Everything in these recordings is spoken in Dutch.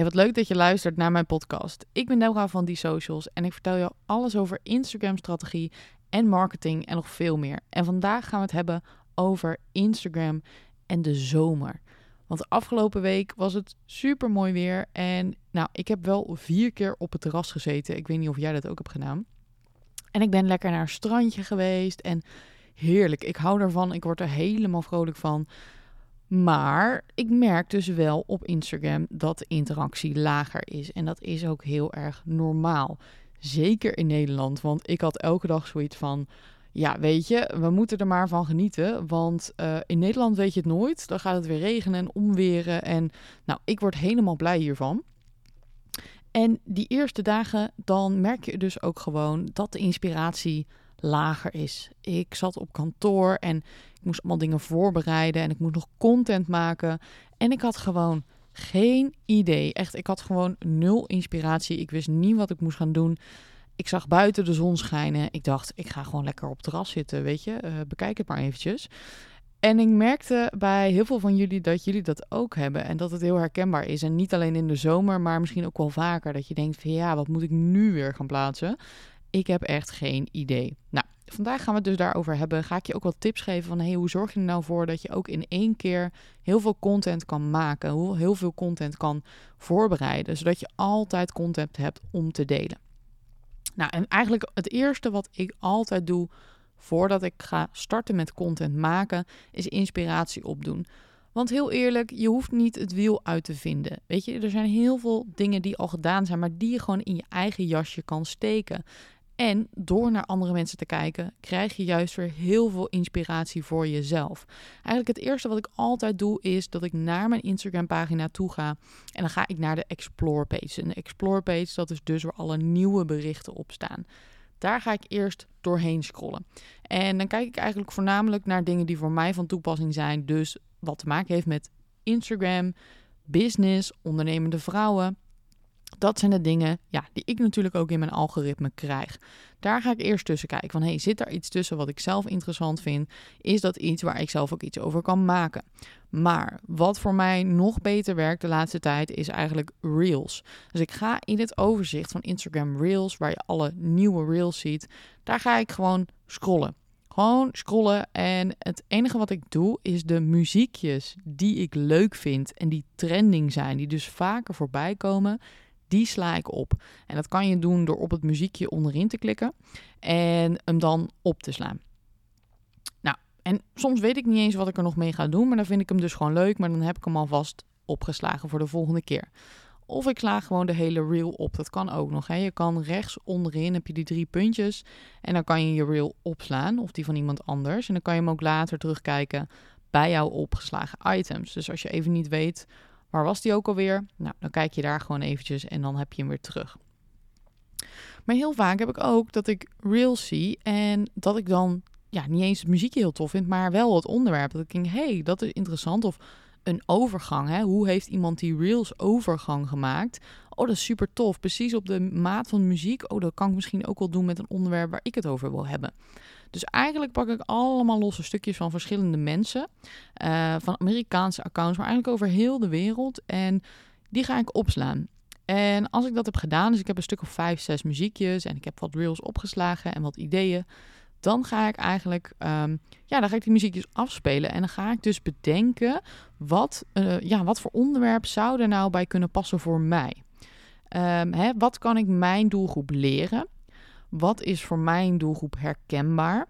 Hey, wat leuk dat je luistert naar mijn podcast. Ik ben Deborah van Die Socials en ik vertel je alles over Instagram-strategie en marketing en nog veel meer. En vandaag gaan we het hebben over Instagram en de zomer. Want afgelopen week was het super mooi weer en nou, ik heb wel vier keer op het terras gezeten. Ik weet niet of jij dat ook hebt gedaan. En ik ben lekker naar een strandje geweest en heerlijk. Ik hou ervan. Ik word er helemaal vrolijk van. Maar ik merk dus wel op Instagram dat de interactie lager is. En dat is ook heel erg normaal. Zeker in Nederland. Want ik had elke dag zoiets van. Ja, weet je, we moeten er maar van genieten. Want uh, in Nederland weet je het nooit. Dan gaat het weer regenen en omweren. En nou, ik word helemaal blij hiervan. En die eerste dagen, dan merk je dus ook gewoon dat de inspiratie lager is. Ik zat op kantoor en ik moest allemaal dingen voorbereiden en ik moest nog content maken. En ik had gewoon geen idee. Echt, ik had gewoon nul inspiratie. Ik wist niet wat ik moest gaan doen. Ik zag buiten de zon schijnen. Ik dacht, ik ga gewoon lekker op het terras zitten, weet je. Uh, bekijk het maar eventjes. En ik merkte bij heel veel van jullie dat jullie dat ook hebben en dat het heel herkenbaar is. En niet alleen in de zomer, maar misschien ook wel vaker. Dat je denkt van ja, wat moet ik nu weer gaan plaatsen? Ik heb echt geen idee. Nou, vandaag gaan we het dus daarover hebben. Ga ik je ook wat tips geven van hey, hoe zorg je er nou voor dat je ook in één keer heel veel content kan maken, heel veel content kan voorbereiden, zodat je altijd content hebt om te delen. Nou, en eigenlijk het eerste wat ik altijd doe voordat ik ga starten met content maken, is inspiratie opdoen. Want heel eerlijk, je hoeft niet het wiel uit te vinden. Weet je, er zijn heel veel dingen die al gedaan zijn, maar die je gewoon in je eigen jasje kan steken. En door naar andere mensen te kijken, krijg je juist weer heel veel inspiratie voor jezelf. Eigenlijk het eerste wat ik altijd doe, is dat ik naar mijn Instagram pagina toe ga. En dan ga ik naar de Explore page. En de Explore page, dat is dus waar alle nieuwe berichten op staan. Daar ga ik eerst doorheen scrollen. En dan kijk ik eigenlijk voornamelijk naar dingen die voor mij van toepassing zijn. Dus wat te maken heeft met Instagram, business, ondernemende vrouwen. Dat zijn de dingen ja, die ik natuurlijk ook in mijn algoritme krijg. Daar ga ik eerst tussen kijken. Van hey, zit daar iets tussen wat ik zelf interessant vind? Is dat iets waar ik zelf ook iets over kan maken? Maar wat voor mij nog beter werkt de laatste tijd is eigenlijk Reels. Dus ik ga in het overzicht van Instagram Reels, waar je alle nieuwe Reels ziet, daar ga ik gewoon scrollen. Gewoon scrollen en het enige wat ik doe is de muziekjes die ik leuk vind en die trending zijn, die dus vaker voorbij komen, die sla ik op. En dat kan je doen door op het muziekje onderin te klikken en hem dan op te slaan. Nou, en soms weet ik niet eens wat ik er nog mee ga doen, maar dan vind ik hem dus gewoon leuk, maar dan heb ik hem alvast opgeslagen voor de volgende keer. Of ik sla gewoon de hele reel op. Dat kan ook nog. Hè. Je kan rechts onderin heb je die drie puntjes. En dan kan je je reel opslaan. Of die van iemand anders. En dan kan je hem ook later terugkijken bij jouw opgeslagen items. Dus als je even niet weet Waar was die ook alweer? Nou, dan kijk je daar gewoon eventjes en dan heb je hem weer terug. Maar heel vaak heb ik ook dat ik reels zie en dat ik dan ja, niet eens het muziekje heel tof vind, maar wel het onderwerp. Dat ik denk, hey, dat is interessant. Of een overgang. Hè? Hoe heeft iemand die reels overgang gemaakt? Oh, dat is super tof. Precies op de maat van muziek. Oh, dat kan ik misschien ook wel doen met een onderwerp waar ik het over wil hebben. Dus eigenlijk pak ik allemaal losse stukjes van verschillende mensen. Uh, van Amerikaanse accounts, maar eigenlijk over heel de wereld. En die ga ik opslaan. En als ik dat heb gedaan, dus ik heb een stuk of vijf, zes muziekjes en ik heb wat reels opgeslagen en wat ideeën, dan ga ik eigenlijk, um, ja, dan ga ik die muziekjes afspelen en dan ga ik dus bedenken wat, uh, ja, wat voor onderwerp zou er nou bij kunnen passen voor mij. Um, hè, wat kan ik mijn doelgroep leren? Wat is voor mijn doelgroep herkenbaar?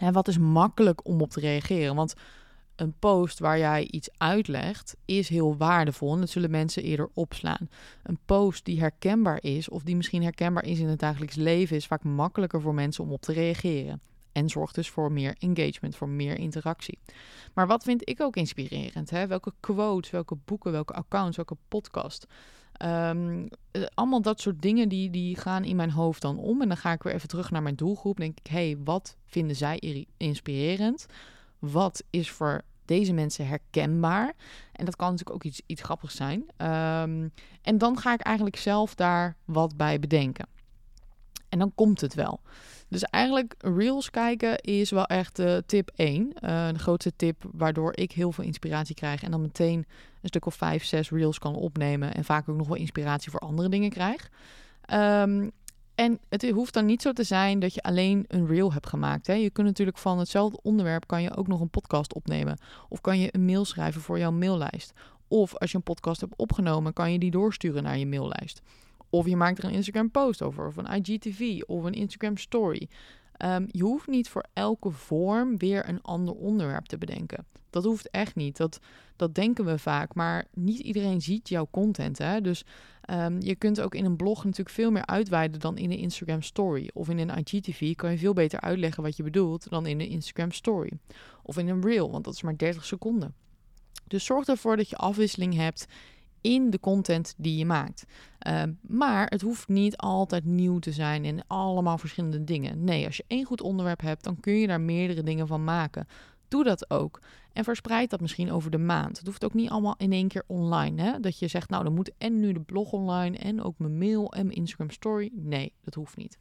En wat is makkelijk om op te reageren? Want een post waar jij iets uitlegt is heel waardevol en dat zullen mensen eerder opslaan. Een post die herkenbaar is of die misschien herkenbaar is in het dagelijks leven is vaak makkelijker voor mensen om op te reageren. En zorgt dus voor meer engagement, voor meer interactie. Maar wat vind ik ook inspirerend? Hè? Welke quotes, welke boeken, welke accounts, welke podcast? Um, allemaal dat soort dingen die, die gaan in mijn hoofd dan om. En dan ga ik weer even terug naar mijn doelgroep. denk ik, hé, hey, wat vinden zij inspirerend? Wat is voor deze mensen herkenbaar? En dat kan natuurlijk ook iets, iets grappigs zijn. Um, en dan ga ik eigenlijk zelf daar wat bij bedenken. En dan komt het wel. Dus eigenlijk reels kijken is wel echt uh, tip 1. Uh, de grootste tip waardoor ik heel veel inspiratie krijg. En dan meteen een stuk of 5, 6 reels kan opnemen. En vaak ook nog wel inspiratie voor andere dingen krijg. Um, en het hoeft dan niet zo te zijn dat je alleen een reel hebt gemaakt. Hè. Je kunt natuurlijk van hetzelfde onderwerp kan je ook nog een podcast opnemen. Of kan je een mail schrijven voor jouw maillijst. Of als je een podcast hebt opgenomen, kan je die doorsturen naar je maillijst. Of je maakt er een Instagram post over, of een IGTV, of een Instagram story. Um, je hoeft niet voor elke vorm weer een ander onderwerp te bedenken. Dat hoeft echt niet. Dat, dat denken we vaak. Maar niet iedereen ziet jouw content. Hè? Dus um, je kunt ook in een blog natuurlijk veel meer uitweiden dan in een Instagram story. Of in een IGTV kan je veel beter uitleggen wat je bedoelt dan in een Instagram story. Of in een reel, want dat is maar 30 seconden. Dus zorg ervoor dat je afwisseling hebt in de content die je maakt. Ehm, maar het hoeft niet altijd nieuw te zijn en allemaal verschillende dingen. Nee, als je één goed onderwerp hebt, dan kun je daar meerdere dingen van maken. Doe dat ook. En verspreid dat misschien over de maand. Het hoeft ook niet allemaal in één keer online. Hè? Dat je zegt, nou, dan moet en nu de blog online en ook mijn mail en mijn Instagram story. Nee, dat hoeft niet.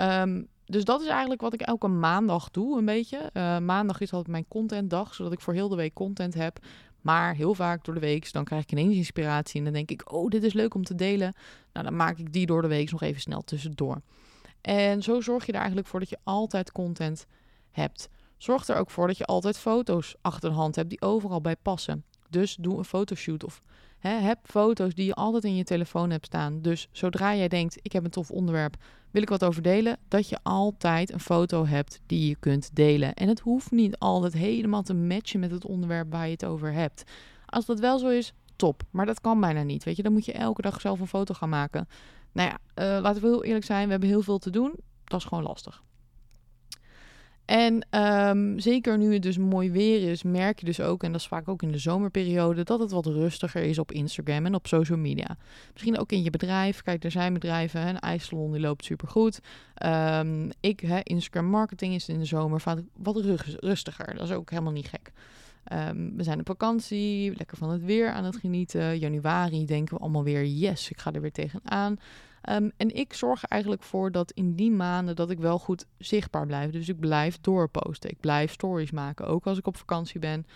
Um, dus dat is eigenlijk wat ik elke maandag doe, een beetje. Uh, maandag is altijd mijn contentdag, zodat ik voor heel de week content heb. Maar heel vaak door de week, dan krijg ik ineens inspiratie en dan denk ik, oh, dit is leuk om te delen. Nou, dan maak ik die door de week nog even snel tussendoor. En zo zorg je er eigenlijk voor dat je altijd content hebt. Zorg er ook voor dat je altijd foto's achter de hand hebt die overal bij passen. Dus doe een fotoshoot of heb foto's die je altijd in je telefoon hebt staan. Dus zodra jij denkt, ik heb een tof onderwerp, wil ik wat over delen, dat je altijd een foto hebt die je kunt delen. En het hoeft niet altijd helemaal te matchen met het onderwerp waar je het over hebt. Als dat wel zo is, top. Maar dat kan bijna niet. Weet je, dan moet je elke dag zelf een foto gaan maken. Nou ja, uh, laten we heel eerlijk zijn, we hebben heel veel te doen. Dat is gewoon lastig. En um, zeker nu het dus mooi weer is, merk je dus ook, en dat is vaak ook in de zomerperiode, dat het wat rustiger is op Instagram en op social media. Misschien ook in je bedrijf. Kijk, er zijn bedrijven, een ijssalon die loopt supergoed. Um, ik, Instagram marketing is in de zomer vaak wat rustiger. Dat is ook helemaal niet gek. Um, we zijn op vakantie, lekker van het weer aan het genieten. Januari denken we allemaal weer, yes, ik ga er weer tegenaan. Um, en ik zorg eigenlijk voor dat in die maanden dat ik wel goed zichtbaar blijf. Dus ik blijf doorposten. Ik blijf stories maken, ook als ik op vakantie ben.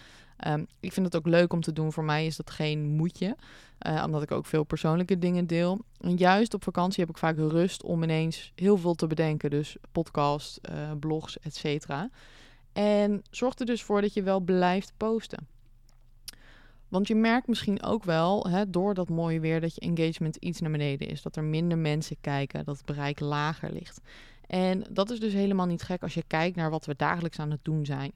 Um, ik vind het ook leuk om te doen. Voor mij is dat geen moedje, uh, omdat ik ook veel persoonlijke dingen deel. En juist op vakantie heb ik vaak rust om ineens heel veel te bedenken. Dus podcast, uh, blogs, et cetera. En zorg er dus voor dat je wel blijft posten. Want je merkt misschien ook wel, hè, door dat mooie weer, dat je engagement iets naar beneden is. Dat er minder mensen kijken, dat het bereik lager ligt. En dat is dus helemaal niet gek als je kijkt naar wat we dagelijks aan het doen zijn.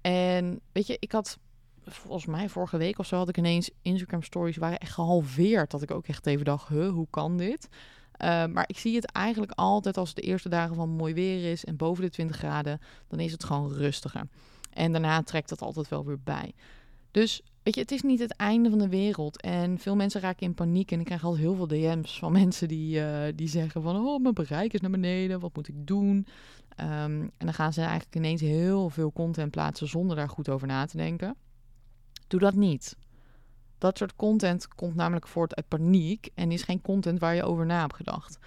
En weet je, ik had volgens mij vorige week of zo had ik ineens Instagram stories waren echt gehalveerd. Dat ik ook echt even dacht, huh, hoe kan dit? Uh, maar ik zie het eigenlijk altijd als het de eerste dagen van mooi weer is en boven de 20 graden, dan is het gewoon rustiger. En daarna trekt dat altijd wel weer bij. Dus weet je, het is niet het einde van de wereld. En veel mensen raken in paniek. En ik krijg al heel veel DM's van mensen die, uh, die zeggen van... Oh, mijn bereik is naar beneden. Wat moet ik doen? Um, en dan gaan ze eigenlijk ineens heel veel content plaatsen zonder daar goed over na te denken. Doe dat niet. Dat soort content komt namelijk voort uit paniek en is geen content waar je over na hebt gedacht.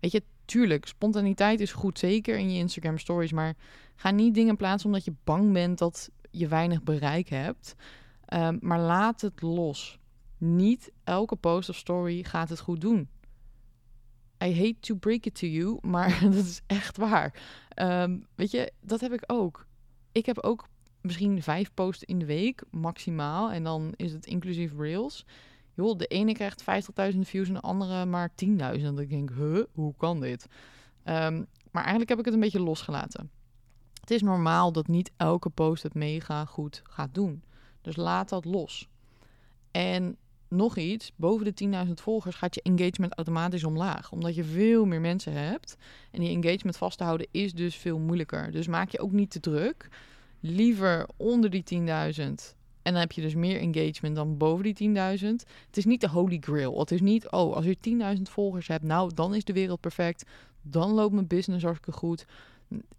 Weet je, tuurlijk, spontaniteit is goed, zeker in je Instagram stories, maar ga niet dingen plaatsen omdat je bang bent dat je weinig bereik hebt. Um, maar laat het los. Niet elke post of story gaat het goed doen. I hate to break it to you, maar dat is echt waar. Um, weet je, dat heb ik ook. Ik heb ook misschien vijf posts in de week, maximaal. En dan is het inclusief reels. Joh, de ene krijgt 50.000 views en de andere maar 10.000. En ik denk, huh, hoe kan dit? Um, maar eigenlijk heb ik het een beetje losgelaten. Het is normaal dat niet elke post het mega goed gaat doen. Dus laat dat los. En nog iets, boven de 10.000 volgers gaat je engagement automatisch omlaag. Omdat je veel meer mensen hebt. En die engagement vast te houden is dus veel moeilijker. Dus maak je ook niet te druk. Liever onder die 10.000. En dan heb je dus meer engagement dan boven die 10.000. Het is niet de holy grail. Het is niet, oh, als je 10.000 volgers hebt, nou, dan is de wereld perfect. Dan loopt mijn business hartstikke goed.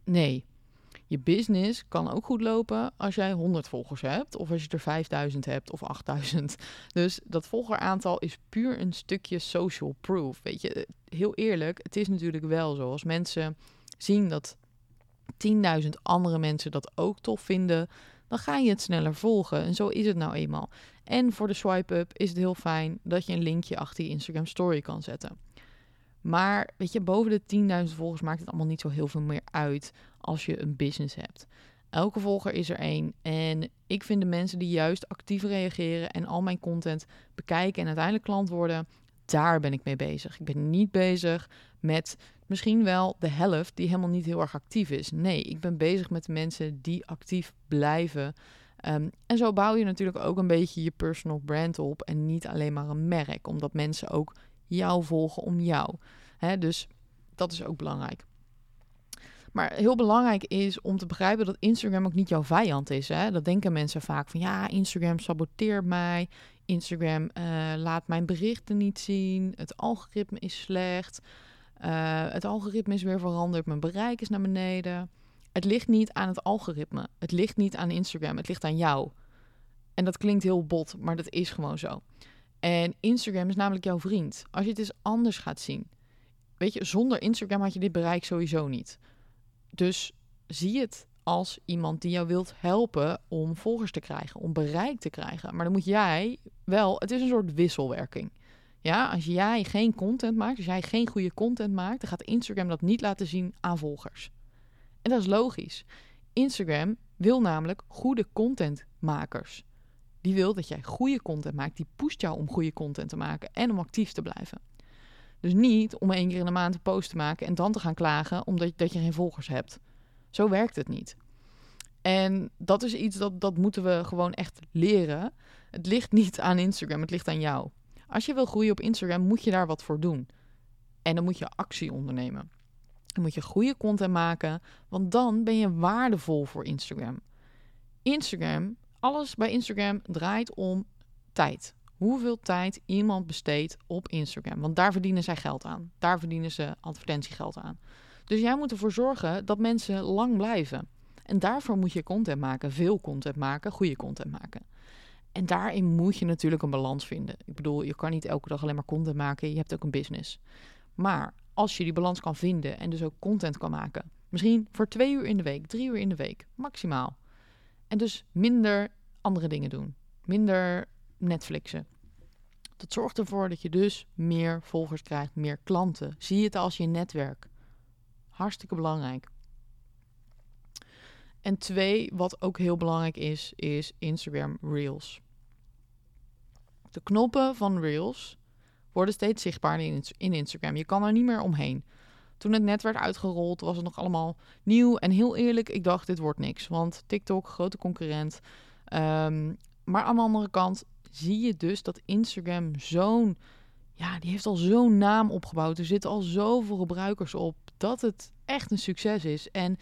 Nee, je business kan ook goed lopen als jij 100 volgers hebt, of als je er 5000 hebt of 8000. Dus dat volgeraantal is puur een stukje social proof. Weet je, heel eerlijk, het is natuurlijk wel zo. Als mensen zien dat 10.000 andere mensen dat ook tof vinden, dan ga je het sneller volgen. En zo is het nou eenmaal. En voor de swipe-up is het heel fijn dat je een linkje achter je Instagram story kan zetten. Maar weet je, boven de 10.000 volgers maakt het allemaal niet zo heel veel meer uit als je een business hebt. Elke volger is er één. En ik vind de mensen die juist actief reageren en al mijn content bekijken en uiteindelijk klant worden, daar ben ik mee bezig. Ik ben niet bezig met misschien wel de helft die helemaal niet heel erg actief is. Nee, ik ben bezig met de mensen die actief blijven. Ehm, en zo bouw je natuurlijk ook een beetje je personal brand op en niet alleen maar een merk, omdat mensen ook jou volgen om jou. Hè, dus dat is ook belangrijk. Maar heel belangrijk is om te begrijpen dat Instagram ook niet jouw vijand is. Hè? Dat denken mensen vaak van ja, Instagram saboteert mij. Instagram uh, laat mijn berichten niet zien. Het algoritme is slecht. Uh, het algoritme is weer veranderd. Mijn bereik is naar beneden. Het ligt niet aan het algoritme. Het ligt niet aan Instagram. Het ligt aan jou. En dat klinkt heel bot, maar dat is gewoon zo. En Instagram is namelijk jouw vriend. Als je het eens anders gaat zien. Weet je, zonder Instagram had je dit bereik sowieso niet. Dus zie het als iemand die jou wilt helpen om volgers te krijgen, om bereik te krijgen. Maar dan moet jij wel, het is een soort wisselwerking. Ja, als jij geen content maakt, als jij geen goede content maakt, dan gaat Instagram dat niet laten zien aan volgers. En dat is logisch. Instagram wil namelijk goede contentmakers. Die wil dat jij goede content maakt. Die pusht jou om goede content te maken en om actief te blijven. Dus niet om één keer in de maand een post te maken en dan te gaan klagen omdat dat je geen volgers hebt. Zo werkt het niet. En dat is iets dat, dat moeten we gewoon echt leren. Het ligt niet aan Instagram, het ligt aan jou. Als je wil groeien op Instagram, moet je daar wat voor doen. En dan moet je actie ondernemen. Dan moet je goede content maken, want dan ben je waardevol voor Instagram. Instagram, alles bij Instagram draait om tijd hoeveel tijd iemand besteedt op Instagram. Want daar verdienen zij geld aan. Daar verdienen ze advertentiegeld aan. Dus jij moet ervoor zorgen dat mensen lang blijven. En daarvoor moet je content maken, veel content maken, goede content maken. En daarin moet je natuurlijk een balans vinden. Ik bedoel, je kan niet elke dag alleen maar content maken, je hebt ook een business. Maar als je die balans kan vinden en dus ook content kan maken, misschien voor twee uur in de week, drie uur in de week, maximaal. En dus minder andere dingen doen. Minder Netflixen. Dat zorgt ervoor dat je dus meer volgers krijgt, meer klanten. Zie het als je netwerk. Hartstikke belangrijk. En twee, wat ook heel belangrijk is, is Instagram Reels. De knoppen van Reels worden steeds zichtbaarder in Instagram. Je kan er niet meer omheen. Toen het net werd uitgerold, was het nog allemaal nieuw. En heel eerlijk, ik dacht, dit wordt niks. Want TikTok, grote concurrent. Um, maar aan de andere kant, zie je dus dat Instagram zo'n, ja, die heeft al zo'n naam opgebouwd. Er zitten al zoveel gebruikers op dat het echt een succes is. En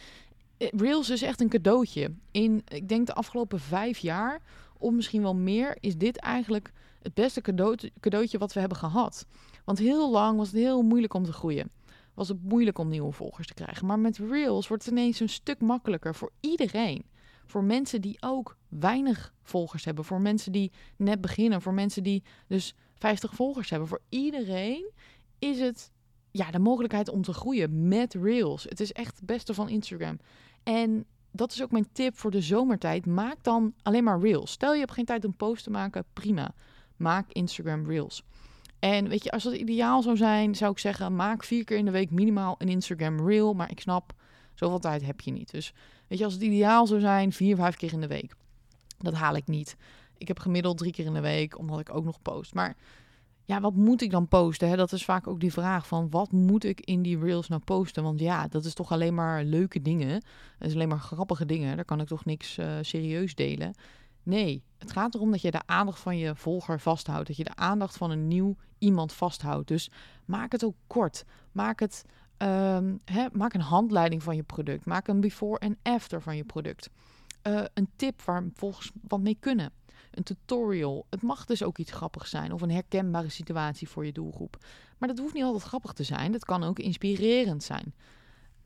eh, Reels is echt een cadeautje. In, ik denk de afgelopen vijf jaar, of misschien wel meer, is dit eigenlijk het beste cadeautje, cadeautje wat we hebben gehad. Want heel lang was het heel moeilijk om te groeien. Was het moeilijk om nieuwe volgers te krijgen. Maar met Reels wordt het ineens een stuk makkelijker voor iedereen. Voor mensen die ook weinig volgers hebben. Voor mensen die net beginnen. Voor mensen die dus 50 volgers hebben. Voor iedereen is het ja, de mogelijkheid om te groeien met Reels. Het is echt het beste van Instagram. En dat is ook mijn tip voor de zomertijd. Maak dan alleen maar Reels. Stel je hebt geen tijd om post te maken, prima. Maak Instagram Reels. En weet je, als dat ideaal zou zijn, zou ik zeggen: maak vier keer in de week minimaal een Instagram Reel. Maar ik snap, zoveel tijd heb je niet. Dus weet je, als het ideaal zou zijn, vier, vijf keer in de week. Dat haal ik niet. Ik heb gemiddeld drie keer in de week, omdat ik ook nog post. Maar ja, wat moet ik dan posten? Hè? Dat is vaak ook die vraag van wat moet ik in die reels nou posten? Want ja, dat is toch alleen maar leuke dingen. Is alleen maar grappige dingen. Daar kan ik toch niks uh, serieus delen. Nee, het gaat erom dat je de aandacht van je volger vasthoudt. Dat je de aandacht van een nieuw iemand vasthoudt. Dus maak het ook kort. Maak het Um, maak een handleiding van je product. Maak een before en after van je product. Uh, een tip waar volgens wat mee kunnen. Een tutorial. Het mag dus ook iets grappigs zijn of een herkenbare situatie voor je doelgroep. Maar dat hoeft niet altijd grappig te zijn. Dat kan ook inspirerend zijn.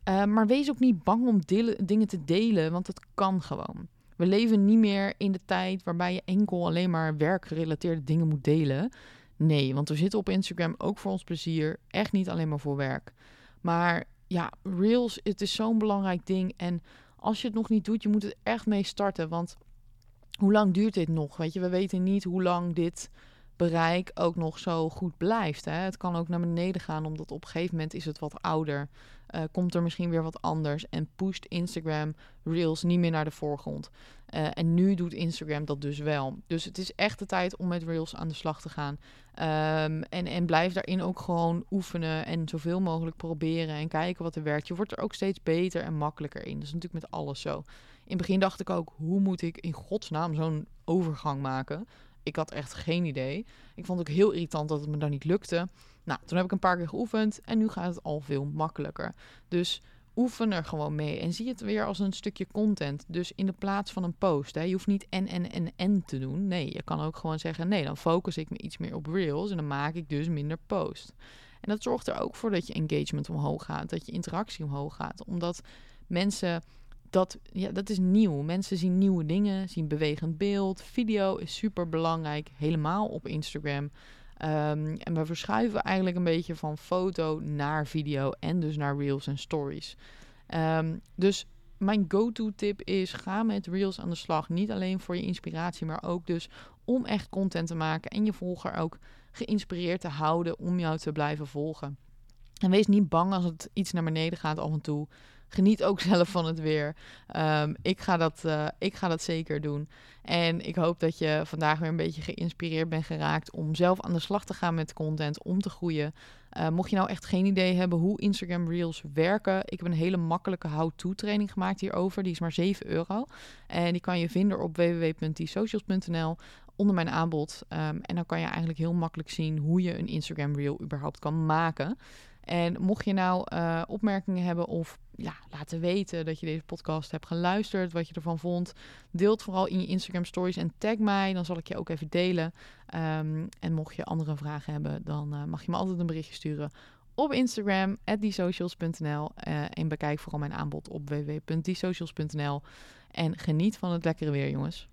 Uh, maar wees ook niet bang om dingen te delen, want het kan gewoon. We leven niet meer in de tijd waarbij je enkel alleen maar werkgerelateerde dingen moet delen. Nee, want we zitten op Instagram ook voor ons plezier, echt niet alleen maar voor werk. Maar ja, Reels, het is zo'n belangrijk ding. En als je het nog niet doet, je moet het echt mee starten. Want hoe lang duurt dit nog? Weet je, we weten niet hoe lang dit bereik ook nog zo goed blijft. Hè? Het kan ook naar beneden gaan, omdat op een gegeven moment is het wat ouder. Uh, komt er misschien weer wat anders en pusht Instagram Reels niet meer naar de voorgrond. Uh, en nu doet Instagram dat dus wel. Dus het is echt de tijd om met Reels aan de slag te gaan. Um, en, en blijf daarin ook gewoon oefenen en zoveel mogelijk proberen en kijken wat er werkt. Je wordt er ook steeds beter en makkelijker in. Dat is natuurlijk met alles zo. In het begin dacht ik ook, hoe moet ik in godsnaam zo'n overgang maken? Ik had echt geen idee. Ik vond het ook heel irritant dat het me dan niet lukte. Nou, toen heb ik een paar keer geoefend en nu gaat het al veel makkelijker. Dus oefen er gewoon mee en zie het weer als een stukje content. Dus in de plaats van een post. Hè. Je hoeft niet en, en, en, en te doen. Nee, je kan ook gewoon zeggen, nee, dan focus ik me iets meer op Reels en dan maak ik dus minder post. En dat zorgt er ook voor dat je engagement omhoog gaat, dat je interactie omhoog gaat. Omdat mensen dat, ja, dat is nieuw. Mensen zien nieuwe dingen, zien bewegend beeld. Video is super belangrijk, helemaal op Instagram. Um, en we verschuiven eigenlijk een beetje van foto naar video en dus naar reels en stories. Um, dus mijn go-to tip is: ga met reels aan de slag. Niet alleen voor je inspiratie, maar ook dus om echt content te maken en je volger ook geïnspireerd te houden om jou te blijven volgen. En wees niet bang als het iets naar beneden gaat af en toe. Geniet ook zelf van het weer. Um, ik, ga dat, uh, ik ga dat zeker doen. En ik hoop dat je vandaag weer een beetje geïnspireerd bent geraakt om zelf aan de slag te gaan met content, om te groeien. Uh, mocht je nou echt geen idee hebben hoe Instagram Reels werken, ik heb een hele makkelijke how-to training gemaakt hierover. Die is maar 7 euro. En die kan je vinden op www.tsocials.nl onder mijn aanbod. Um, en dan kan je eigenlijk heel makkelijk zien hoe je een Instagram Reel überhaupt kan maken. En mocht je nou uh, opmerkingen hebben of ja, laten weten dat je deze podcast hebt geluisterd, wat je ervan vond, deel het vooral in je Instagram stories en tag mij. Dan zal ik je ook even delen. Um, en mocht je andere vragen hebben, dan uh, mag je me altijd een berichtje sturen op Instagram, @diesocials.nl uh, en bekijk vooral mijn aanbod op www.diesocials.nl. En geniet van het lekkere weer, jongens.